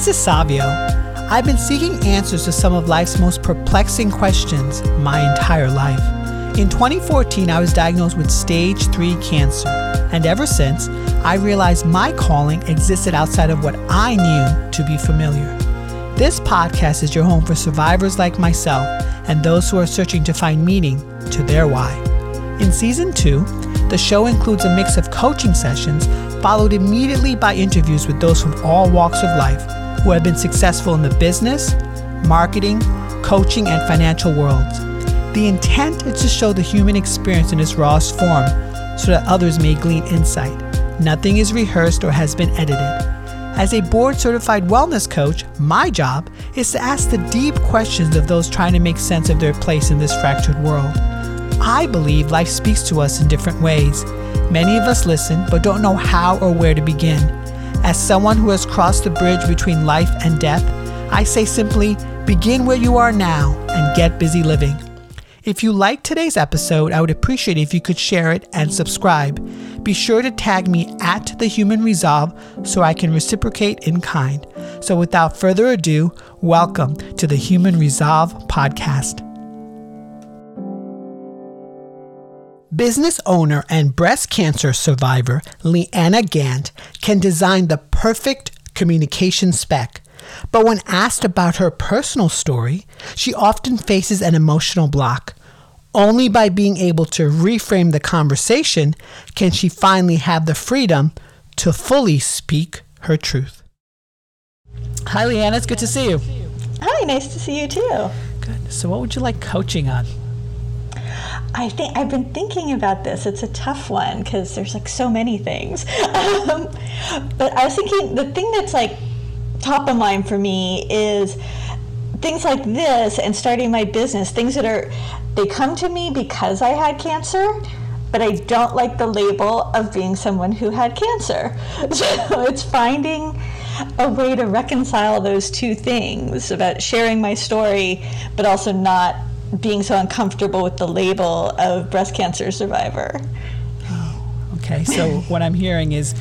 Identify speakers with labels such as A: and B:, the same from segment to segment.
A: This is Savio. I've been seeking answers to some of life's most perplexing questions my entire life. In 2014, I was diagnosed with stage 3 cancer, and ever since, I realized my calling existed outside of what I knew to be familiar. This podcast is your home for survivors like myself and those who are searching to find meaning to their why. In season 2, the show includes a mix of coaching sessions followed immediately by interviews with those from all walks of life who have been successful in the business, marketing, coaching, and financial worlds. The intent is to show the human experience in its rawest form so that others may glean insight. Nothing is rehearsed or has been edited. As a board certified wellness coach, my job is to ask the deep questions of those trying to make sense of their place in this fractured world. I believe life speaks to us in different ways. Many of us listen but don't know how or where to begin. As someone who has crossed the bridge between life and death, I say simply begin where you are now and get busy living. If you liked today's episode, I would appreciate if you could share it and subscribe. Be sure to tag me at The Human Resolve so I can reciprocate in kind. So without further ado, welcome to the Human Resolve podcast. Business owner and breast cancer survivor Leeanna Gantt can design the perfect communication spec. But when asked about her personal story, she often faces an emotional block. Only by being able to reframe the conversation can she finally have the freedom to fully speak her truth. Hi, Leeanna. It's good to see you.
B: Hi, nice to see you too.
A: Good. So, what would you like coaching on?
B: I think I've been thinking about this. It's a tough one because there's like so many things. Um, but I was thinking the thing that's like top of mind for me is things like this and starting my business. Things that are they come to me because I had cancer, but I don't like the label of being someone who had cancer. So it's finding a way to reconcile those two things about sharing my story, but also not being so uncomfortable with the label of breast cancer survivor.
A: Oh, okay, so what I'm hearing is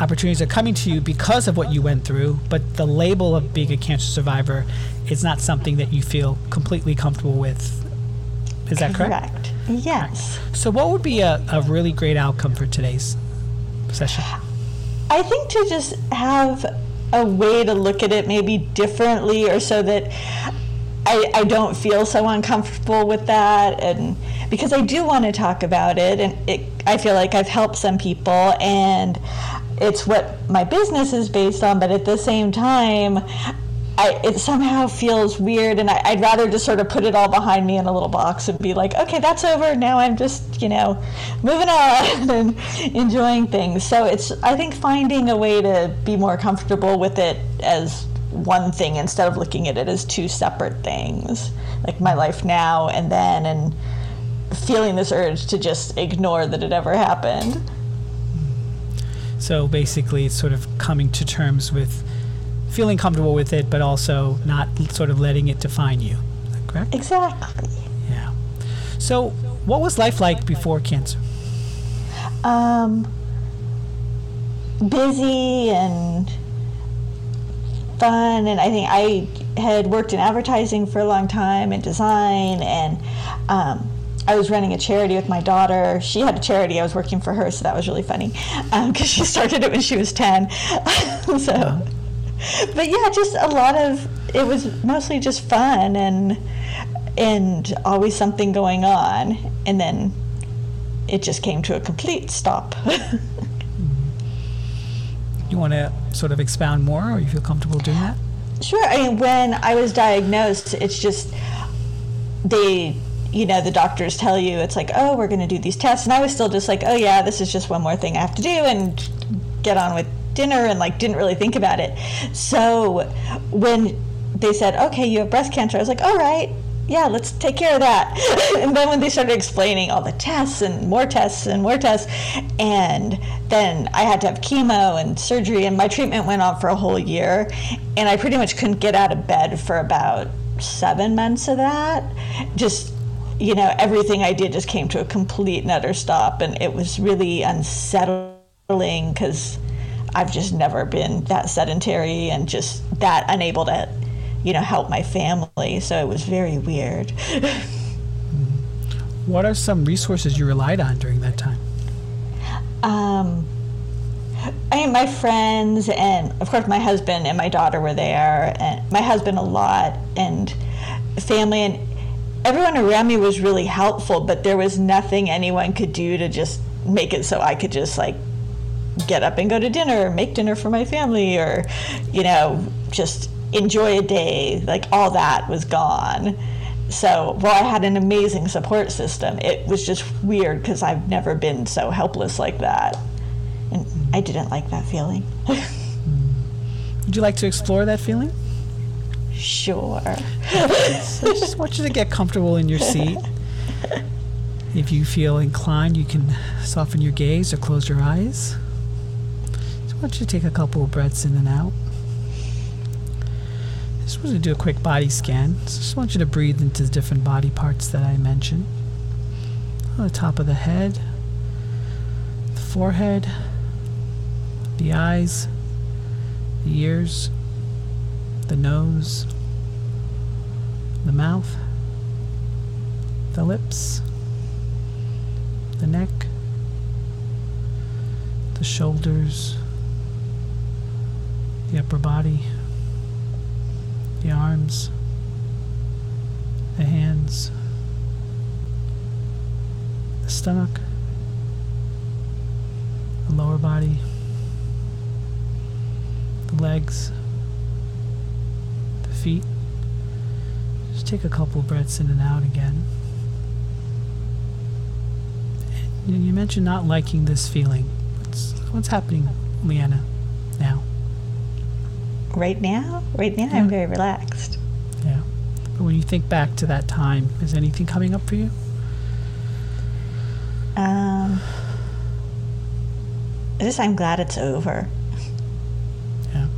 A: opportunities are coming to you because of what you went through, but the label of being a cancer survivor is not something that you feel completely comfortable with. Is that correct?
B: Correct. Yes.
A: So, what would be a, a really great outcome for today's session?
B: I think to just have a way to look at it maybe differently or so that I, I don't feel so uncomfortable with that and because I do want to talk about it and it, I feel like I've helped some people and it's what my business is based on but at the same time I, it somehow feels weird and I, would rather just sort of put it all behind me in a little box and be like okay that's over now i'm just you know moving on and enjoying things. So it's i think finding a way to be more comfortable with it as one thing instead of looking at it as two separate things, like my life now and then, and feeling this urge to just ignore that it ever happened.
A: So basically, it's sort of coming to terms with feeling comfortable with it, but also not sort of letting it define you. Is that correct?
B: Exactly.
A: Yeah. So, what was life like before cancer?
B: Um, busy and fun and i think i had worked in advertising for a long time and design and um, I was running a charity with my daughter. She had a charity. I was working for her, so that was really funny because um, she started it when she was 10. so, but yeah, just a lot of it was mostly just fun and and always something going on. And then it just came to a complete stop.
A: you want to sort of expound more, or you feel comfortable doing that?
B: Sure. I mean, when I was diagnosed, it's just they, you know, the doctors tell you it's like, oh, we're going to do these tests, and I was still just like, oh yeah, this is just one more thing I have to do, and get on with dinner, and like didn't really think about it. So when they said, okay, you have breast cancer, I was like, all right, yeah, let's take care of that. and then when they started explaining all the tests and more tests and more tests, and then I had to have chemo and surgery, and my treatment went on for a whole year, and I pretty much couldn't get out of bed for about seven months of that. Just you know, everything I did just came to a complete and utter stop, and it was really unsettling because I've just never been that sedentary and just that unable to, you know, help my family. So it was very weird.
A: what are some resources you relied on during that time?
B: Um, I mean, my friends and of course my husband and my daughter were there, and my husband a lot, and family and everyone around me was really helpful. But there was nothing anyone could do to just make it so I could just like get up and go to dinner, make dinner for my family, or you know, just enjoy a day. Like all that was gone. So while I had an amazing support system, it was just weird because I've never been so helpless like that. And I didn't like that feeling.
A: Would you like to explore that feeling?
B: Sure.
A: so I just want you to get comfortable in your seat. If you feel inclined, you can soften your gaze or close your eyes. Just want you to take a couple of breaths in and out. Just want to do a quick body scan. Just want you to breathe into the different body parts that I mentioned. On the top of the head, the forehead, the eyes, the ears, the nose, the mouth, the lips, the neck, the shoulders, the upper body the arms, the hands, the stomach, the lower body, the legs, the feet. Just take a couple breaths in and out again. You mentioned not liking this feeling. What's, what's happening, Leeanna, now?
B: Right now, right now, yeah. I'm very relaxed.
A: Yeah. But when you think back to that time, is anything coming up for you?
B: Um, I just I'm glad it's over.
A: Yeah.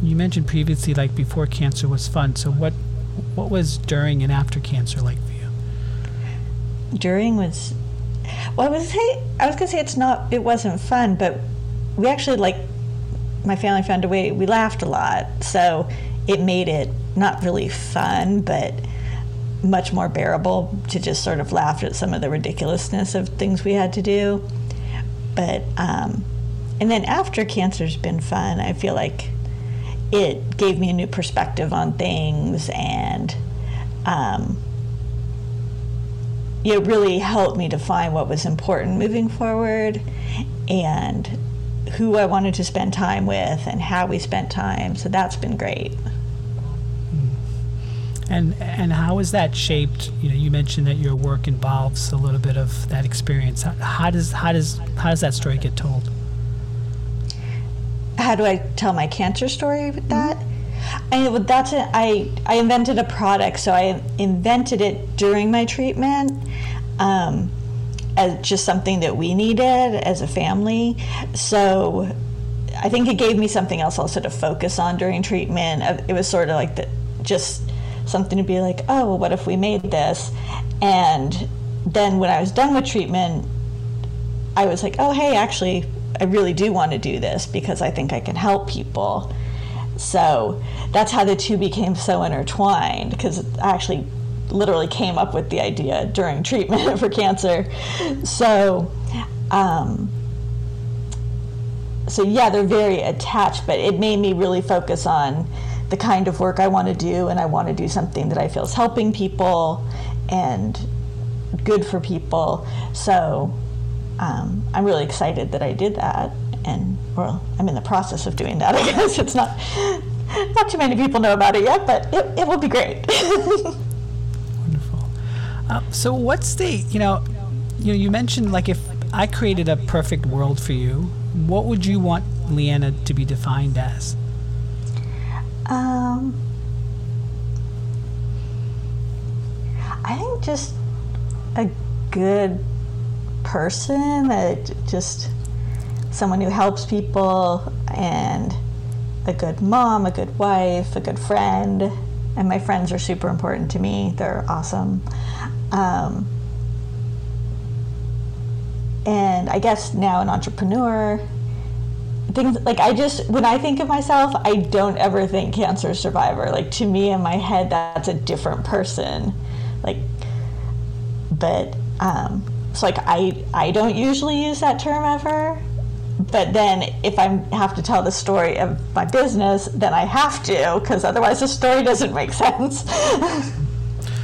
A: You mentioned previously, like before cancer was fun. So what, what was during and after cancer like for you?
B: During was, well, I was say I was gonna say it's not. It wasn't fun, but we actually like my family found a way. We laughed a lot, so it made it not really fun, but much more bearable to just sort of laugh at some of the ridiculousness of things we had to do. But um, and then after cancer's been fun, I feel like it gave me a new perspective on things and um, it really helped me define what was important moving forward and who I wanted to spend time with and how we spent time. So that's been great.
A: And and how has that shaped? You know, you mentioned that your work involves a little bit of that experience. How, how does how does how does that story get told?
B: How do I tell my cancer story with that? I well, that's it. I I invented a product, so I invented it during my treatment. Um, as just something that we needed as a family. So I think it gave me something else also to focus on during treatment. Uh, it was sort of like the, just something to be like, oh, what if we made this? And then when I was done with treatment, I was like, oh, hey, actually, I really do want to do this because I think I can help people. So that's how the two became so intertwined because I actually literally came up with the idea during treatment for cancer. So, um, so yeah, they're very attached, but it made me really focus on the kind of work I want to do, and I want to do something that I feel is helping people and good for people. So um, I'm really excited that I did that, and well, I'm in the process of doing that. I guess it's not not too many people know about it yet, but it, it will be great.
A: Uh, so what's the you know, you know you mentioned like if I created a perfect world for you, what would you want Leeanna to be defined as?
B: Um, I think just a good person, that just someone who helps people, and a good mom, a good wife, a good friend. And my friends are super important to me. They're awesome. Um, and I guess now an entrepreneur things like I just when I think of myself, I don't ever think cancer survivor. Like to me in my head, that's a different person. Like, but um, it's like I I don't usually use that term ever. But then if I have to tell the story of my business, then I have to because otherwise the story doesn't make sense.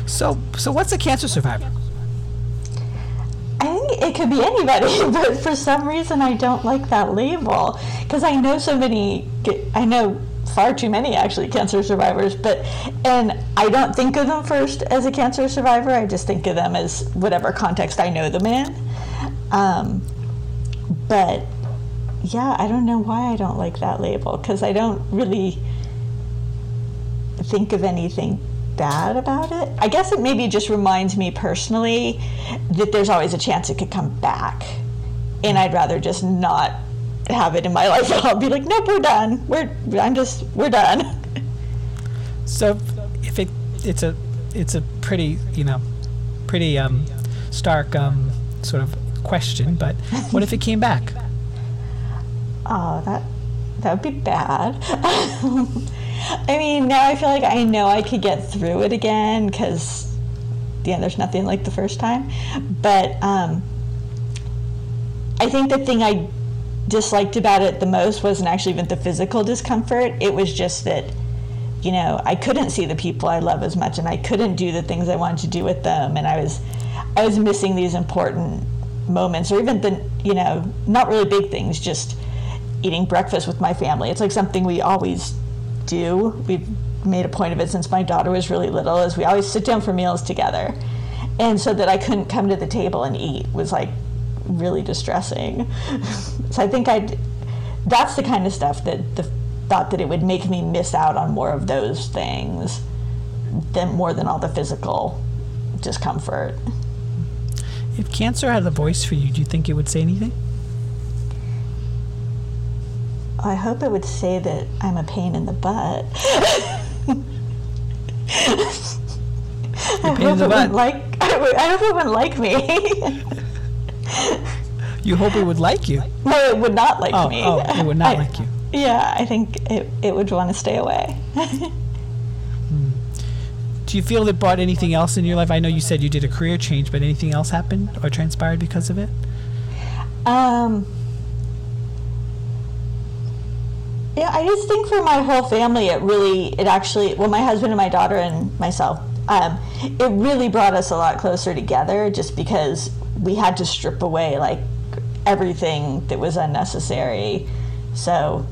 A: So so what's a cancer survivor?
B: I think it could be anybody, but for some reason I don't like that label because I know so many. I know far too many actually cancer survivors, but and I don't think of them first as a cancer survivor. I just think of them as whatever context I know them in. Um, but yeah, I don't know why I don't like that label because I don't really think of anything bad about it. I guess it maybe just reminds me personally that there's always a chance it could come back. And I'd rather just not have it in my life. I'll be like, nope, we're done. We're I'm just we're done.
A: So if it it's a it's a pretty, you know, pretty um stark um sort of question, but what if it came back?
B: Oh, that that would be bad. I mean, now I feel like I know I could get through it again because, yeah, there's nothing like the first time. But um, I think the thing I disliked about it the most wasn't actually even the physical discomfort. It was just that, you know, I couldn't see the people I love as much, and I couldn't do the things I wanted to do with them, and I was, I was missing these important moments, or even the, you know, not really big things, just eating breakfast with my family. It's like something we always do. We've made a point of it since my daughter was really little. Is we always sit down for meals together, and so that I couldn't come to the table and eat was like really distressing. so I think I, that's the kind of stuff that the thought that it would make me miss out on more of those things than more than all the physical discomfort.
A: If cancer had a voice for you, do you think it would say anything?
B: I hope it would say that I'm a pain in the butt.
A: Pain in the butt.
B: Like, I hope it wouldn't like me.
A: you hope it would like you?
B: No, it would not like
A: oh,
B: me.
A: Oh, it would not I, like you.
B: Yeah, I think it, it would want to stay away.
A: hmm. Do you feel it brought anything else in your life? I know you said you did a career change, but anything else happened or transpired because of it?
B: Um, yeah, I just think for my whole family, it really, it actually, well, my husband and my daughter and myself, um, it really brought us a lot closer together just because we had to strip away like everything that was unnecessary. So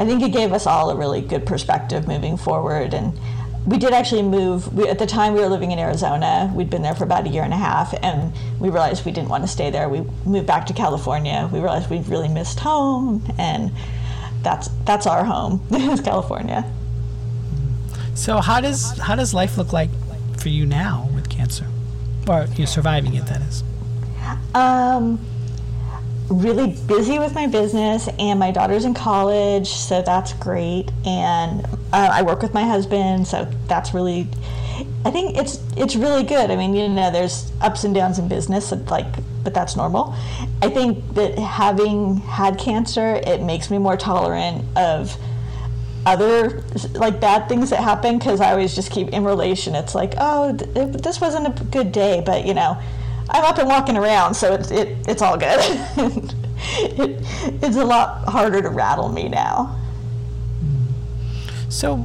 B: I think it gave us all a really good perspective moving forward. And we did actually move. We, at the time, we were living in Arizona. We'd been there for about a year and a half, and we realized we didn't want to stay there. We moved back to California. We realized we really missed home, and that's that's our home is California.
A: So how does how does life look like for you now with cancer, or you're surviving it? That is.
B: Um, really busy with my business, and my daughter's in college, so that's great. And uh, I work with my husband, so that's really. I think it's it's really good. I mean, you know, there's ups and downs in business, like but that's normal. I think that having had cancer, it makes me more tolerant of other like bad things that happen because I always just keep in relation. It's like, oh, th- this wasn't a good day, but you know, I'm up and walking around, so it's it, it's all good. it, it's a lot harder to rattle me now.
A: So,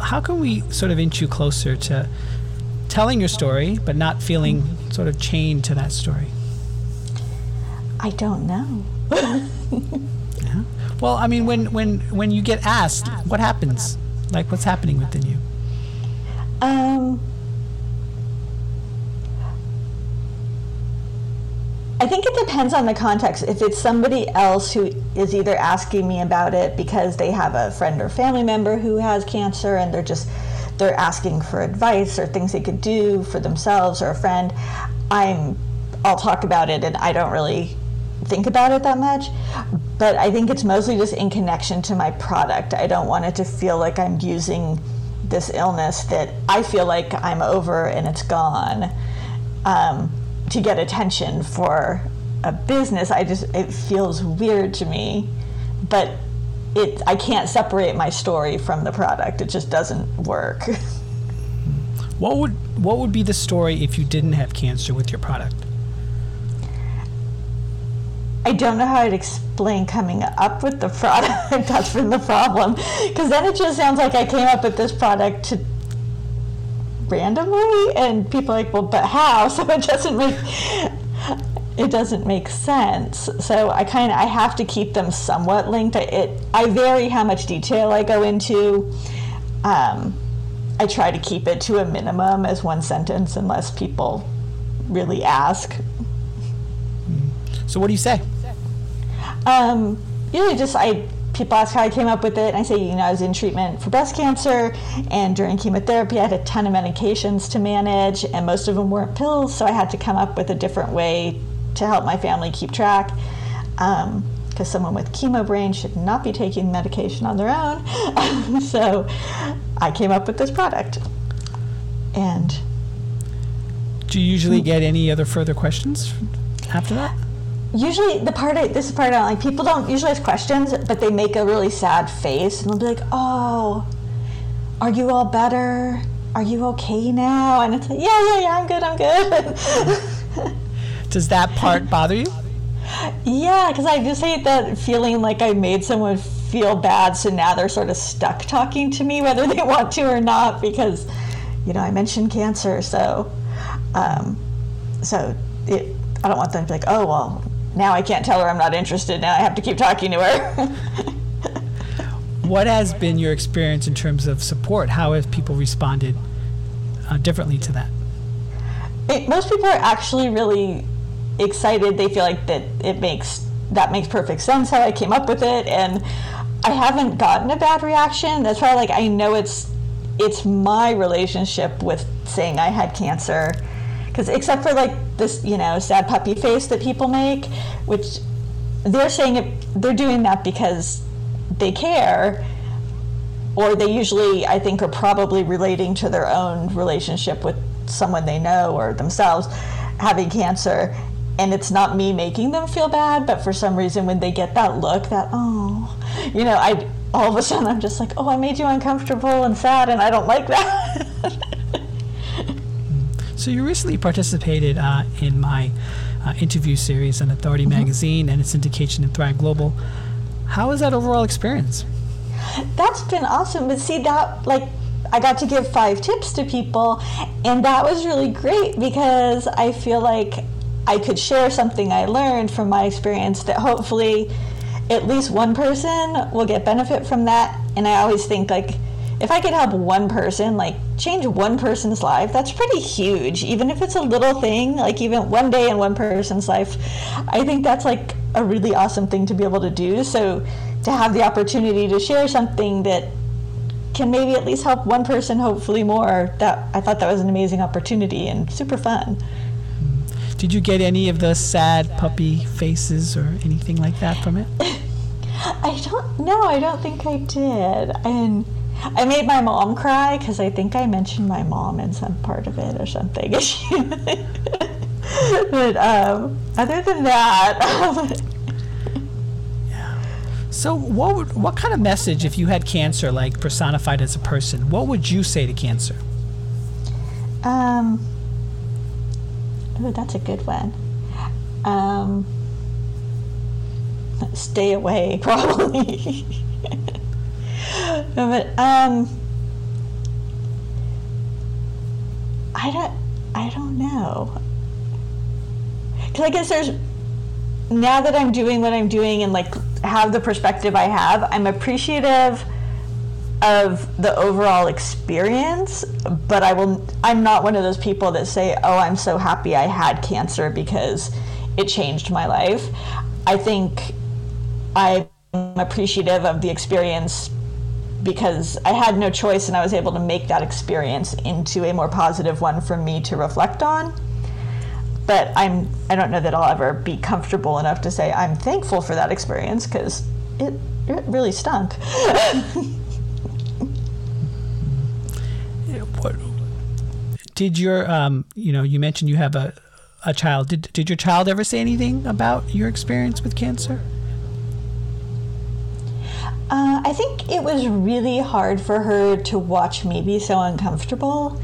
A: how can we sort of inch you closer to telling your story, but not feeling mm-hmm. sort of chained to that story?
B: I don't know.
A: yeah. Well, I mean, when when when you get asked, what happens? Like, what's happening within you?
B: Um. I think it depends on the context. If it's somebody else who is either asking me about it because they have a friend or family member who has cancer and they're just they're asking for advice or things they could do for themselves or a friend, I'm I'll talk about it and I don't really think about it that much. But I think it's mostly just in connection to my product. I don't want it to feel like I'm using this illness that I feel like I'm over and it's gone um, to get attention for a business. I just, it feels weird to me but it I can't separate my story from the product. It just doesn't work.
A: What would what would be the story if you didn't have cancer with your product?
B: I don't know how I'd explain coming up with the product. That's been the problem. Because then it just sounds like I came up with this product to randomly, and people are like, well, but how? So it doesn't make it doesn't make sense. So I kind of I have to keep them somewhat linked. It I vary how much detail I go into. Um, I try to keep it to a minimum as one sentence, unless people really ask.
A: So what do you say?
B: Um, usually, just I people ask how I came up with it, and I say, you know, I was in treatment for breast cancer, and during chemotherapy, I had a ton of medications to manage, and most of them weren't pills, so I had to come up with a different way to help my family keep track. Because um, someone with chemo brain should not be taking medication on their own. so I came up with this product. And
A: do you usually get any other further questions after that?
B: Usually the part I, this is part I don't like. People don't usually ask questions but they make a really sad face and they'll be like oh are you all better? Are you okay now? And it's like yeah yeah yeah i'm good i'm good.
A: Does that part bother you?
B: Yeah because i just hate that feeling like i made someone feel bad so now they're sort of stuck talking to me whether they want to or not because you know i mentioned cancer so um, so it, i don't want them to be like oh well now I can't tell her I'm not interested. Now I have to keep talking to her.
A: what has been your experience in terms of support? How have people responded uh, differently to that?
B: It, most people are actually really excited. They feel like that it makes that makes perfect sense how I came up with it, and I haven't gotten a bad reaction. That's why, like, I know it's it's my relationship with saying I had cancer because except for like this, you know, sad puppy face that people make, which they're saying it, they're doing that because they care, or they usually, I think, are probably relating to their own relationship with someone they know or themselves having cancer. And it's not me making them feel bad, but for some reason, when they get that look, that, oh, you know, I all of a sudden I'm just like, oh, I made you uncomfortable and sad, and I don't like that.
A: So you recently participated uh, in my uh, interview series on Authority mm-hmm. Magazine and its syndication in Thrive Global. How was that overall experience?
B: That's been awesome. But see, that like I got to give five tips to people, and that was really great because I feel like I could share something I learned from my experience that hopefully at least one person will get benefit from that. And I always think like if I could help one person, like change one person's life, that's pretty huge. Even if it's a little thing, like even one day in one person's life, I think that's like a really awesome thing to be able to do. So to have the opportunity to share something that can maybe at least help one person, hopefully more, that I thought that was an amazing opportunity and super fun.
A: Did you get any of the sad puppy faces or anything like that from it?
B: I don't know. I don't think I did. And I made my mom cry because I think I mentioned my mom in some part of it or something. but um, other than that.
A: yeah. So, what would, what kind of message, if you had cancer, like personified as a person, what would you say to cancer?
B: Um. Oh, that's a good one. Um, stay away, probably but um, I don't, I don't know. Cause I guess there's now that I'm doing what I'm doing and like have the perspective I have, I'm appreciative of the overall experience, but I will I'm not one of those people that say, "Oh, I'm so happy I had cancer because it changed my life." I think I'm appreciative of the experience because I had no choice and I was able to make that experience into a more positive one for me to reflect on. But I'm I don't know that I'll ever be comfortable enough to say I'm thankful for that experience because it, it really stunk.
A: did your um you know you mentioned you have a a child did did your child ever say anything about your experience with cancer?
B: Uh, I think it was really hard for her to watch me be so uncomfortable,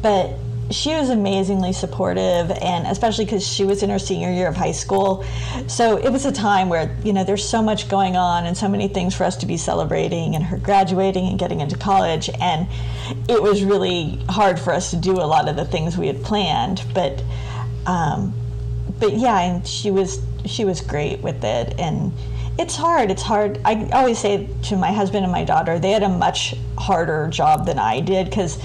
B: but she was amazingly supportive and especially because she was in her senior year of high school. So it was a time where you know there's so much going on and so many things for us to be celebrating and her graduating and getting into college and it was really hard for us to do a lot of the things we had planned but um, but yeah and she was she was great with it and it's hard it's hard i always say to my husband and my daughter they had a much harder job than i did because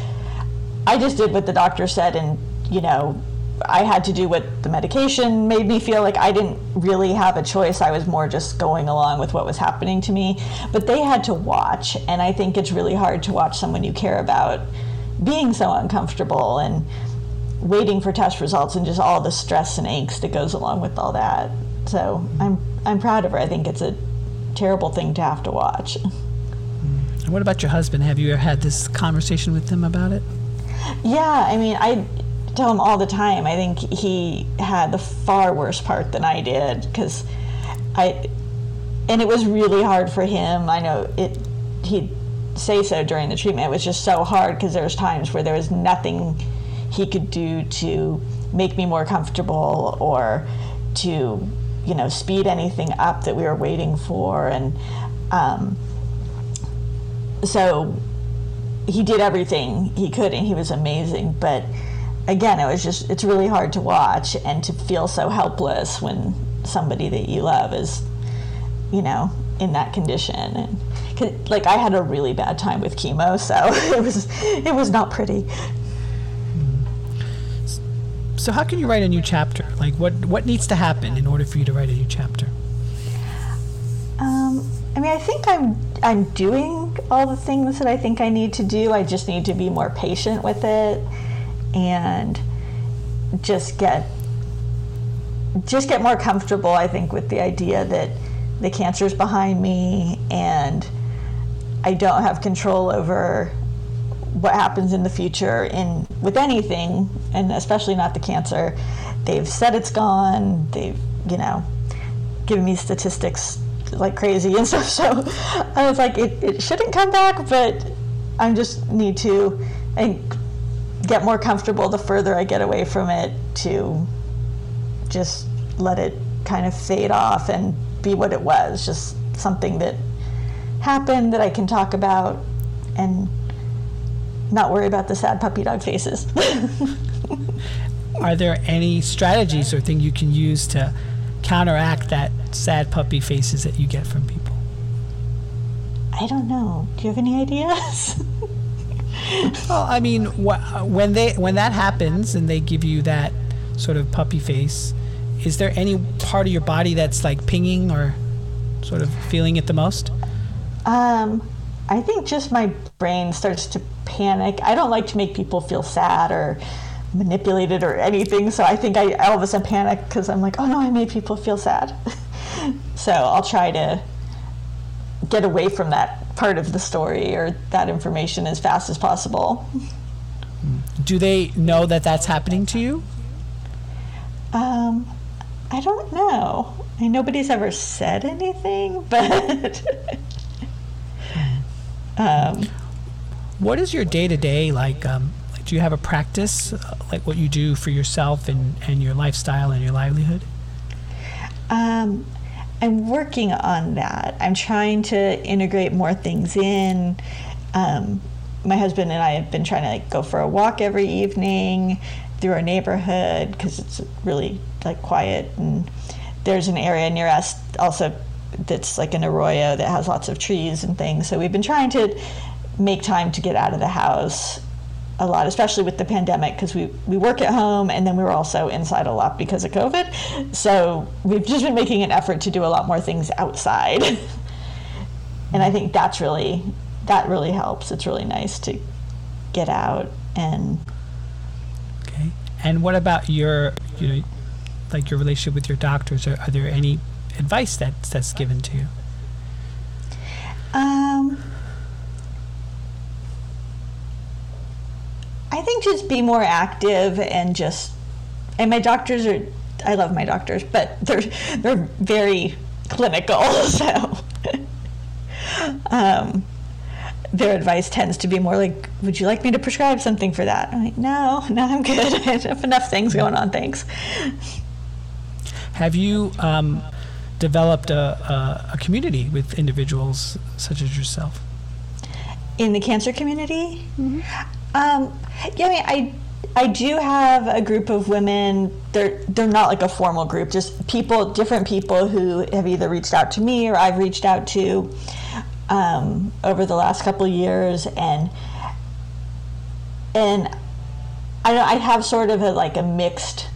B: I just did what the doctor said, and you know, I had to do what the medication made me feel like I didn't really have a choice. I was more just going along with what was happening to me. But they had to watch, and I think it's really hard to watch someone you care about being so uncomfortable and waiting for test results and just all the stress and angst that goes along with all that. So I'm I'm proud of her. I think it's a terrible thing to have to watch.
A: And what about your husband? Have you ever had this conversation with him about it?
B: Yeah, I mean, I tell him all the time. I think he had the far worse part than I did because I, and it was really hard for him. I know it. He'd say so during the treatment. It was just so hard because there was times where there was nothing he could do to make me more comfortable or to, you know, speed anything up that we were waiting for, and um, so he did everything he could and he was amazing. But again it was just it's really hard to watch and to feel so helpless when somebody that you love is you know in that condition. And like i had a really bad time with chemo so it was it was not pretty
A: so how can you write a new chapter like what what needs to happen in order for you to write a new chapter
B: um, I mean, I think I'm I'm doing all the things that I think I need to do. I just need to be more patient with it and just get just get more comfortable, I think, with the idea that the cancer is behind me and I don't have control over what happens in the future in with anything and especially not the cancer. They've said it's gone. They've, you know, given me statistics like crazy and stuff. So I was like, it, it shouldn't come back, but I just need to and get more comfortable the further I get away from it to just let it kind of fade off and be what it was, just something that happened that I can talk about and not worry about the sad puppy dog faces.
A: Are there any strategies or things you can use to counteract that sad puppy faces that you get from people?
B: I don't know. Do you have any ideas?
A: well, I mean, wh- when they when that happens and they give you that sort of puppy face, is there any part of your body that's like pinging or sort of feeling it the most?
B: Um, I think just my brain starts to panic. I don't like to make people feel sad or manipulated or anything. So I think I all of a sudden panic because I'm like, oh no, I made people feel sad. so I'll try to get away from that part of the story or that information as fast as possible.
A: Do they know that that's happening to you?
B: Um, I don't know. I mean, nobody's ever said anything, but.
A: Um, what is your day to day like? Um, do you have a practice uh, like what you do for yourself and, and your lifestyle and your livelihood?
B: Um, I'm working on that. I'm trying to integrate more things in. Um, my husband and I have been trying to like, go for a walk every evening through our neighborhood because it's really like quiet and there's an area near us also that's like an arroyo that has lots of trees and things. So we've been trying to make time to get out of the house a lot, especially with the pandemic, because we, we work at home and then we were also inside a lot because of COVID. So we've just been making an effort to do a lot more things outside. and I think that's really that really helps. It's really nice to get out and
A: Okay. And what about your you know like your relationship with your doctors? Are, are there any advice that's that's given to you?
B: Um I think just be more active and just and my doctors are I love my doctors, but they're they're very clinical, so Um, their advice tends to be more like, "Would you like me to prescribe something for that?" I'm like, "No, no, I'm good. I have enough things going on. Thanks."
A: Have you um, developed a, a, a community with individuals such as yourself?
B: in the cancer community. Mm-hmm. Um, yeah, I mean, I I do have a group of women. They're they're not like a formal group, just people, different people who have either reached out to me or I've reached out to um, over the last couple of years, and and I I have sort of a like a mixed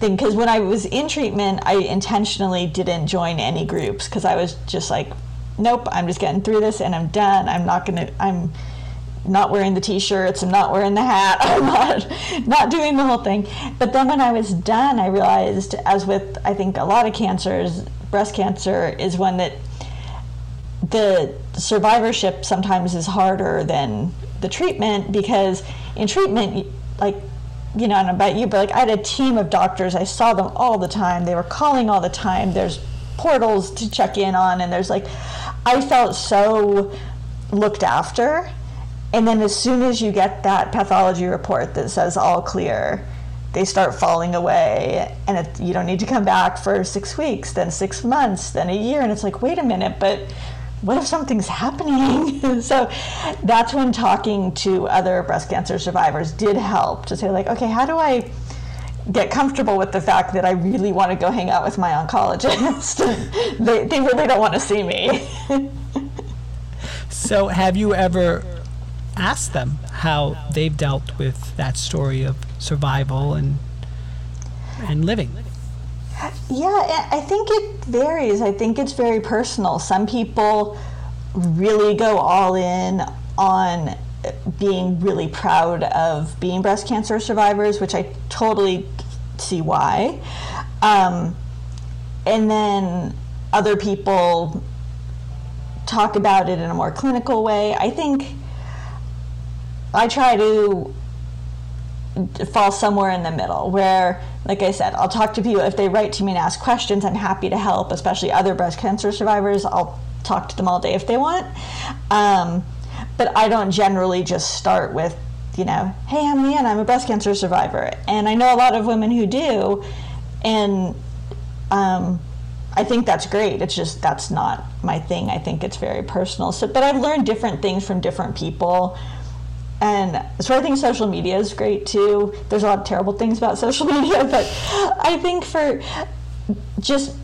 B: thing because when I was in treatment, I intentionally didn't join any groups because I was just like nope, I'm just getting through this and I'm done. I'm not to, I'm not wearing the t-shirts, I'm not wearing the hat, I'm not, not doing the whole thing. But then when I was done, I realized, as with, I think, a lot of cancers, breast cancer is one that the survivorship sometimes is harder than the treatment because in treatment, like, you know, I don't know about you, but like I had a team of doctors. I saw them all the time. They were calling all the time. There's portals to check in on, and there's like, I felt so looked after. And then as soon as you get that pathology report that says all clear, they start falling away and it, you don't need to come back for six weeks, then six months, then a year. And it's like, wait a minute, but what if something's happening? so that's when talking to other breast cancer survivors did help to say, like, okay, how do I get comfortable with the fact that I really want to go hang out with my oncologist. they, they really don't want to see me.
A: so, have you ever asked them how they've dealt with that story of survival and and living?
B: Yeah, I think it varies. I think it's very personal. Some people really go all in on being really proud of being breast cancer survivors, which I totally see why. Um, and then other people talk about it in a more clinical way. I think I try to fall somewhere in the middle where like i said i'll talk to people if they write to me and ask questions i'm happy to help especially other breast cancer survivors i'll talk to them all day if they want um, but I don't generally just start with, you know, hey, I'm Leanne, I'm a breast cancer survivor. And I know a lot of women who do. And um, I think that's great. It's just that's not my thing. I think it's very personal. So, but I've learned different things from different people. And so I think social media is great too. There's a lot of terrible things about social media, but I think for just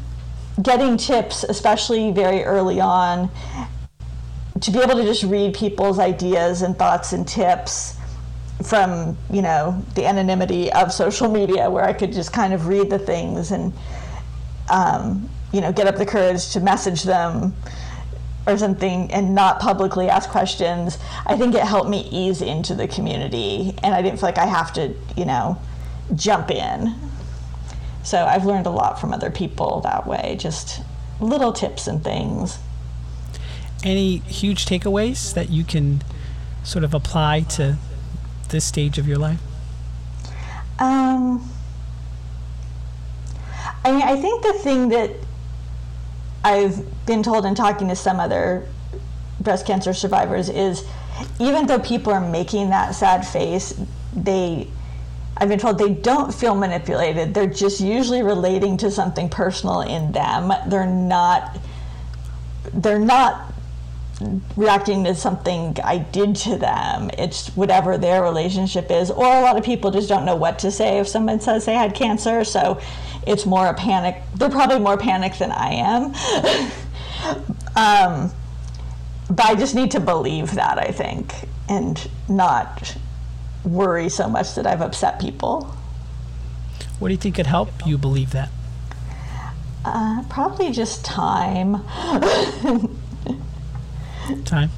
B: getting tips, especially very early on, to be able to just read people's ideas and thoughts and tips from you know the anonymity of social media where i could just kind of read the things and um, you know get up the courage to message them or something and not publicly ask questions i think it helped me ease into the community. And i didn't feel like i have to you know jump in. So i've learned a lot from other people that way just little tips and things.
A: Any huge takeaways that you can sort of apply to this stage of your life?
B: Um, I mean, I think the thing that I've been told in talking to some other breast cancer survivors is even though people are making that sad face, they I've been told they don't feel manipulated. They're just usually relating to something personal in them. They're not they're not reacting to something I did to them. It's whatever their relationship is. Or a lot of people just don't know what to say if someone says they had cancer. So it's more a panic. They're probably more panicked than I am. um, but I just need to believe that, I think, and not worry so much that I've upset people.
A: What do you think could help you believe that?
B: Uh, probably just time.
A: time?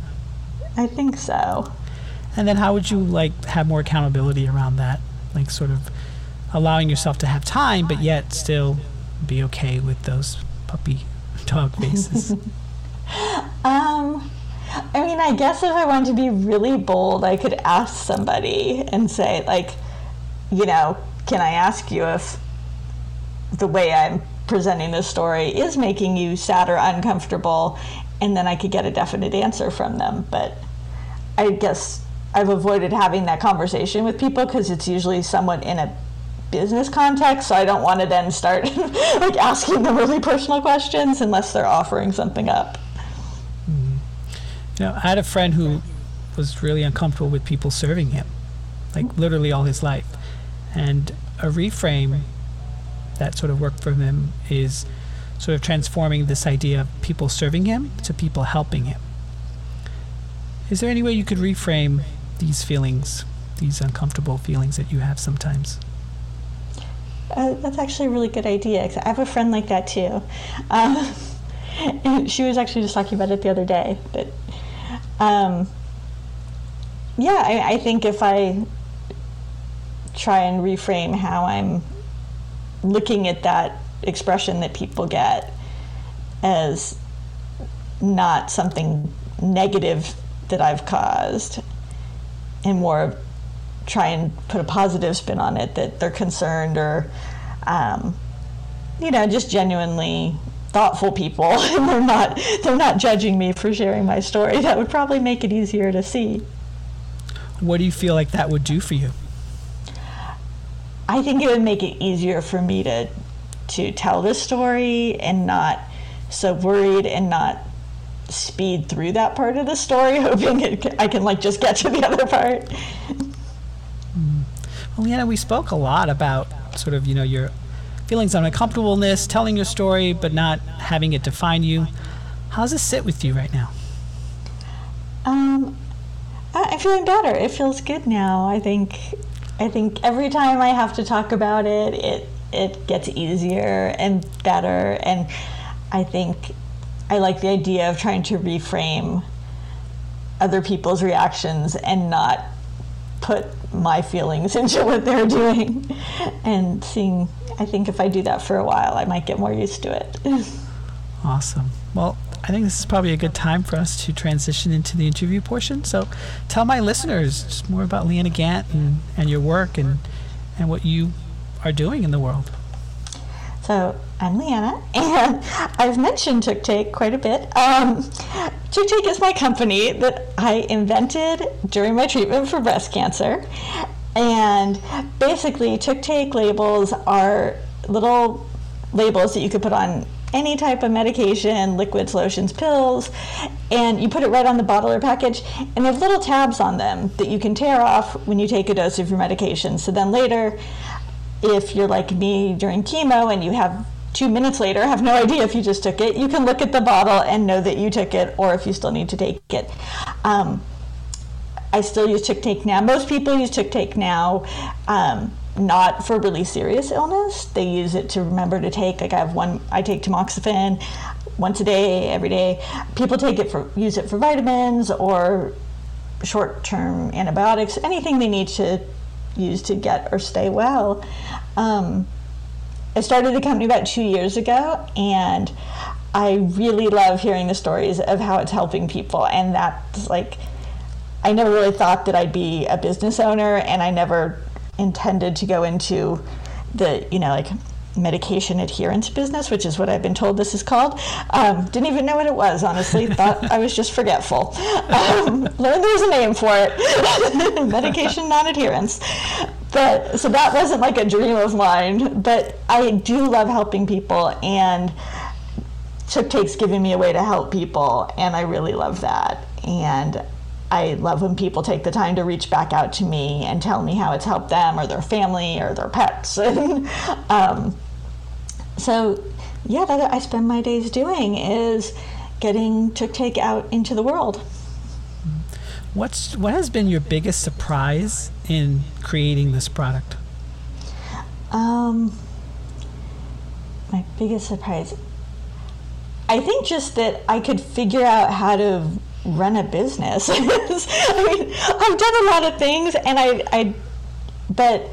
B: I think so.
A: And then how would you like have more accountability around that? Like sort of allowing yourself to have time but yet still be okay with those puppy dog faces.
B: um I mean, I guess if I wanted to be really bold, I could ask somebody and say like, you know, can I ask you if the way I'm presenting this story is making you sad or uncomfortable and then I could get a definite answer from them. But I guess I've avoided having that conversation with people because it's usually somewhat in a business context, so I don't want to then start like asking them really personal questions unless they're offering something up.
A: Mm-hmm. You know, I had a friend who was really uncomfortable with people serving him, like literally all his life. And a reframe that sort of worked for him is sort of transforming this idea of people serving him to people helping him. Is there any way you could reframe these feelings, these uncomfortable feelings that you have sometimes?
B: Uh, that's actually a really good idea. I have a friend like that too. Um, and she was actually just talking about it the other day. But um, yeah, I, I think if I try and reframe how I'm looking at that expression that people get as not something negative that I've caused and more try and put a positive spin on it that they're concerned or um, you know just genuinely thoughtful people. And they're not they're not judging me for sharing my story. That would probably make it easier to see.
A: What do you feel like that would do for you?
B: I think it would make it easier for me to to tell the story and not so worried and not speed through that part of the story hoping it, i can like just get to the other part
A: well, Leeanna, we spoke a lot about sort of, you know, your feelings on uncomfortableness, telling your story, but not having it define you. How does this sit with you right now?
B: Um, I'm feeling better. It feels good now. I think, I think every time I have to talk about it, it it gets easier and better. And I think I like the idea of trying to reframe other people's reactions and not put my feelings into what they're doing. And seeing i think if i do that for a while i might get more used to it.
A: Awesome. Well i think this is probably a good time for us to transition into the interview portion. So tell my listeners just more about Leeanna Gantt and, and your work and, and what you are doing in the world
B: so I'm Leeanna, and I've mentioned TookTake quite a bit. Um, TookTake is my company that I invented during my treatment for breast cancer. And basically, TookTake labels are little labels that you could put on any type of medication, liquids, lotions, pills, and you put it right on the bottle or package, and they have little tabs on them that you can tear off when you take a dose of your medication. So then later, if you're like me during chemo and you have two minutes later have no idea if you just took it, you can look at the bottle and know that you took it or if you still need to take it. Um, I still use TookTake now. Most people use TookTake now. Um, not for really serious illness. They use it to remember to take. Like I have one, I take tamoxifen once a day, every day. People take it for use it for vitamins or short-term antibiotics, anything they need to use to get or stay well. Um, I started the company about two years ago, and I really love hearing the stories of how it's helping people. And that's like, I never really thought that I'd be a business owner, and I never intended to go into the, you know, like medication adherence business, which is what I've been told this is called. Um, didn't even know what it was, honestly. Thought I was just forgetful. Um, learned there's a name for it medication non adherence. But so that wasn't like a dream of mine. But I do love helping people, and TookTake's giving me a way to help people, and I really love that. And I love when people take the time to reach back out to me and tell me how it's helped them or their family or their pets. um, so, yeah, that I spend my days doing is getting TookTake out into the world.
A: What's what has been your biggest surprise in creating this product?
B: Um, my biggest surprise. I think just that I could figure out how to run a business. I mean, I've done a lot of things, and I, I, but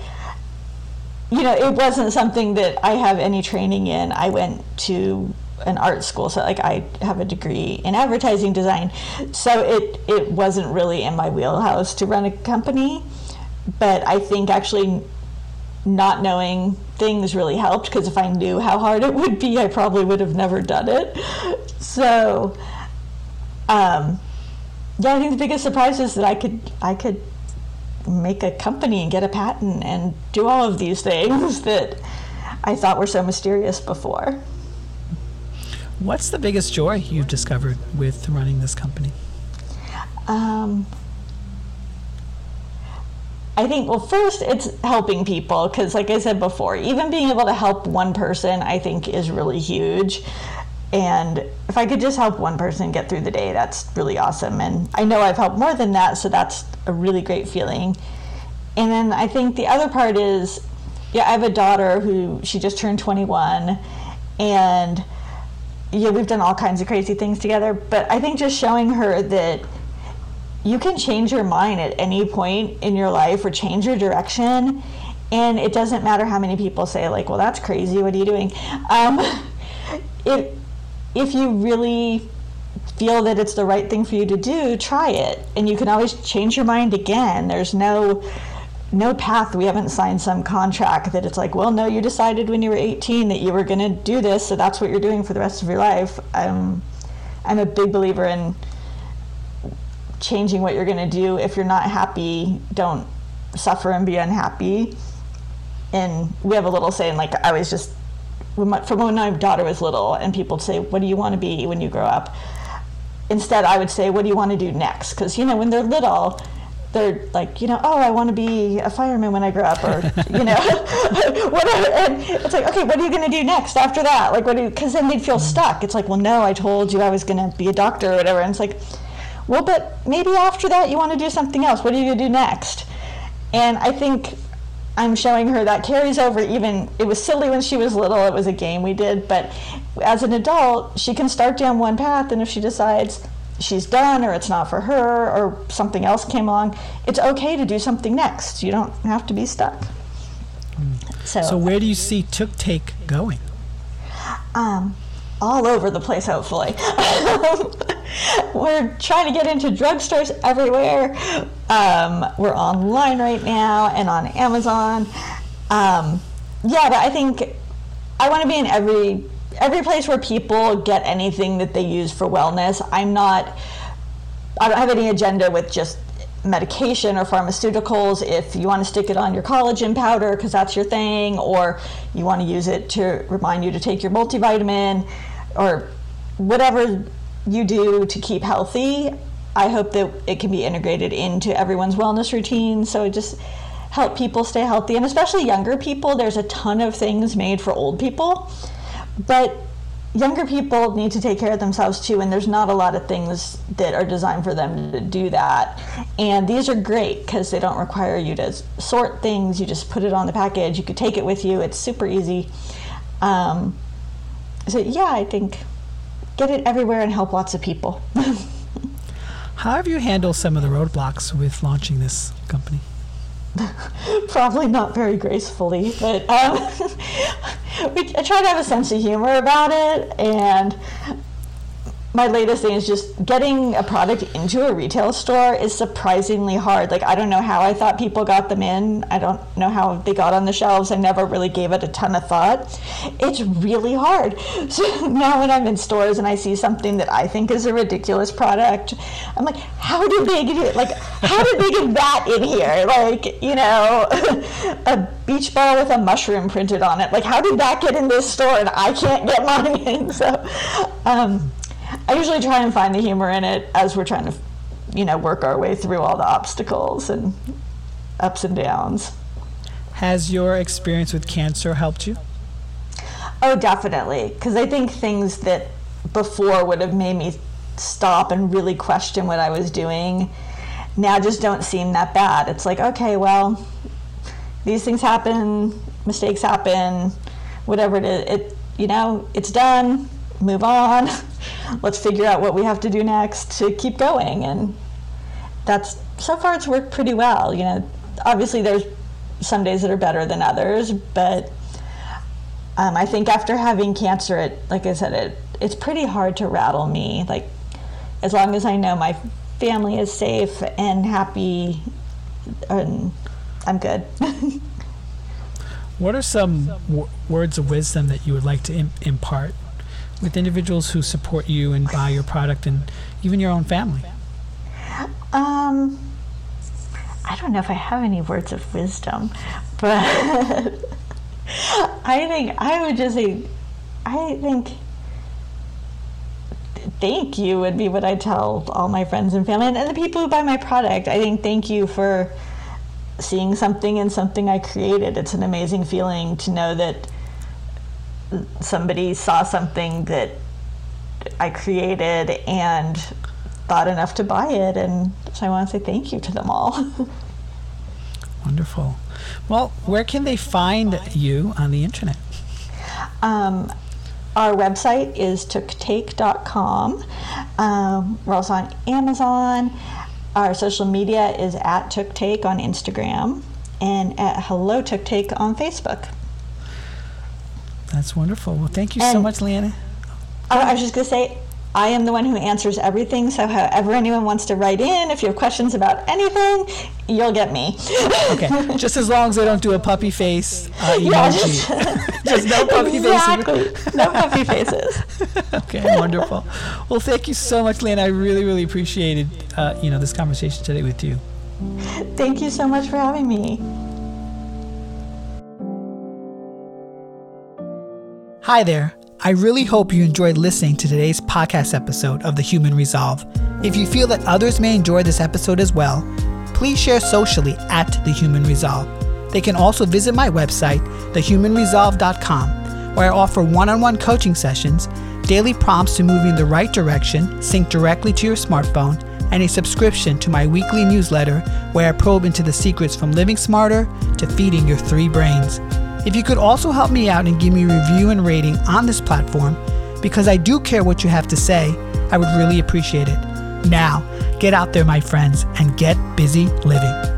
B: you know, it wasn't something that I have any training in. I went to an art school, so like I have a degree in advertising design, so it it wasn't really in my wheelhouse to run a company. But I think actually not knowing things really helped because if I knew how hard it would be, I probably would have never done it. So um, yeah, I think the biggest surprise is that I could I could make a company and get a patent and do all of these things that I thought were so mysterious before.
A: What's the biggest joy you've discovered with running this company?
B: Um, I think, well, first, it's helping people because, like I said before, even being able to help one person, I think, is really huge. And if I could just help one person get through the day, that's really awesome. And I know I've helped more than that, so that's a really great feeling. And then I think the other part is, yeah, I have a daughter who she just turned 21, and yeah, we've done all kinds of crazy things together. But I think just showing her that you can change your mind at any point in your life or change your direction and it doesn't matter how many people say like well that's crazy what are you doing um, if, if you really feel that it's the right thing for you to do try it and you can always change your mind again there's no no path we haven't signed some contract that it's like well no you decided when you were 18 that you were going to do this so that's what you're doing for the rest of your life um, i'm a big believer in changing what you're going to do. If you're not happy, don't suffer and be unhappy. And we have a little saying, like, I was just, from when my daughter was little, and people say, What do you want to be when you grow up? Instead, I would say, What do you want to do next? Because, you know, when they're little, they're like, you know, oh, I want to be a fireman when I grow up, or you know, whatever. And it's like, okay, what are you going to do next after that? Like, what do you? Because then they'd feel stuck. It's like, well, no, I told you I was going to be a doctor or whatever. And it's like, well, but maybe after that you want to do something else. What are you going to do next? And I think I'm showing her that carries over even it was silly when she was little, it was a game we did, but as an adult, she can start down one path and if she decides she's done or it's not for her or something else came along, it's okay to do something next. You don't have to be stuck.
A: So, so where do you see TookTake going?
B: Um, all over the place, hopefully. we're trying to get into drugstores everywhere. Um, we're online right now and on Amazon. Um, yeah, but I think I want to be in every every place where people get anything that they use for wellness. I'm not. I don't have any agenda with just medication or pharmaceuticals if you want to stick it on your collagen powder because that's your thing or you want to use it to remind you to take your multivitamin or whatever you do to keep healthy, I hope that it can be integrated into everyone's wellness routine. So it just help people stay healthy, and especially younger people. There's a ton of things made for old people, but younger people need to take care of themselves too, and there's not a lot of things that are designed for them to do that. And these are great because they don't require you to sort things. You just put it on the package. You could take it with you. It's super easy. Um, so yeah, I think get it everywhere and help lots of people.
A: How have you handled some of the roadblocks with launching this company?
B: Probably not very gracefully, but um, we, I try to have a sense of humor about it, and my latest thing is just getting a product into a retail store is surprisingly hard. Like, I don't know how I thought people got them in. I don't know how they got on the shelves. I never really gave it a ton of thought. It's really hard. So now when I'm in stores and I see something that I think is a ridiculous product, I'm like, how did they get it? Like, how did they get that in here? Like, you know, a beach ball with a mushroom printed on it. Like, how did that get in this store and I can't get mine in? So, um, I usually try and find the humor in it as we're trying to, you know, work our way through all the obstacles and ups and downs.
A: Has your experience with cancer helped you?
B: Oh, definitely. Because I think things that before would have made me stop and really question what I was doing now just don't seem that bad. It's like, okay, well, these things happen, mistakes happen, whatever it is. It, you know, it's done, move on. let's figure out what we have to do next to keep going. And that's so far it's worked pretty well. You know, obviously there's some days that are better than others, but um, I think after having cancer, it like I said, it it's pretty hard to rattle me. Like as long as I know my family is safe and happy, and I'm good.
A: what are some w- words of wisdom that you would like to Im- impart with individuals who support you and buy your product and even your own family?
B: Um, I don't know if I have any words of wisdom, but I think I would just say, I think thank you would be what I tell all my friends and family and, and the people who buy my product. I think thank you for seeing something in something I created. It's an amazing feeling to know that somebody saw something that I created and thought enough to buy it. And so I want to say thank you to them all.
A: Wonderful. Well, where can they find you on the internet?
B: Um, our website is tooktake.com. Um, we're also on Amazon. Our social media is at tooktake on Instagram and at hello tooktake on Facebook.
A: That's wonderful. Well, thank you and so much, Leeanna.
B: I was just going to say, I am the one who answers everything. So, however anyone wants to write in, if you have questions about anything, you'll get me.
A: okay, just as long as they don't do a puppy face uh. Yeah, just, just no puppy
B: exactly. faces. no puppy faces.
A: okay, wonderful. Well, thank you so much, Leeanna. I really, really appreciated uh, you know this conversation today with you.
B: Thank you so much for having me.
A: Hi there. I really hope you enjoyed listening to today's podcast episode of The Human Resolve. If you feel that others may enjoy this episode as well, please share socially at The Human Resolve. They can also visit my website, thehumanresolve.com, where I offer one on one coaching sessions, daily prompts to move in the right direction, sync directly to your smartphone, and a subscription to my weekly newsletter where I probe into the secrets from living smarter to feeding your three brains. If you could also help me out and give me a review and rating on this platform, because I do care what you have to say, I would really appreciate it. Now, get out there, my friends, and get busy living.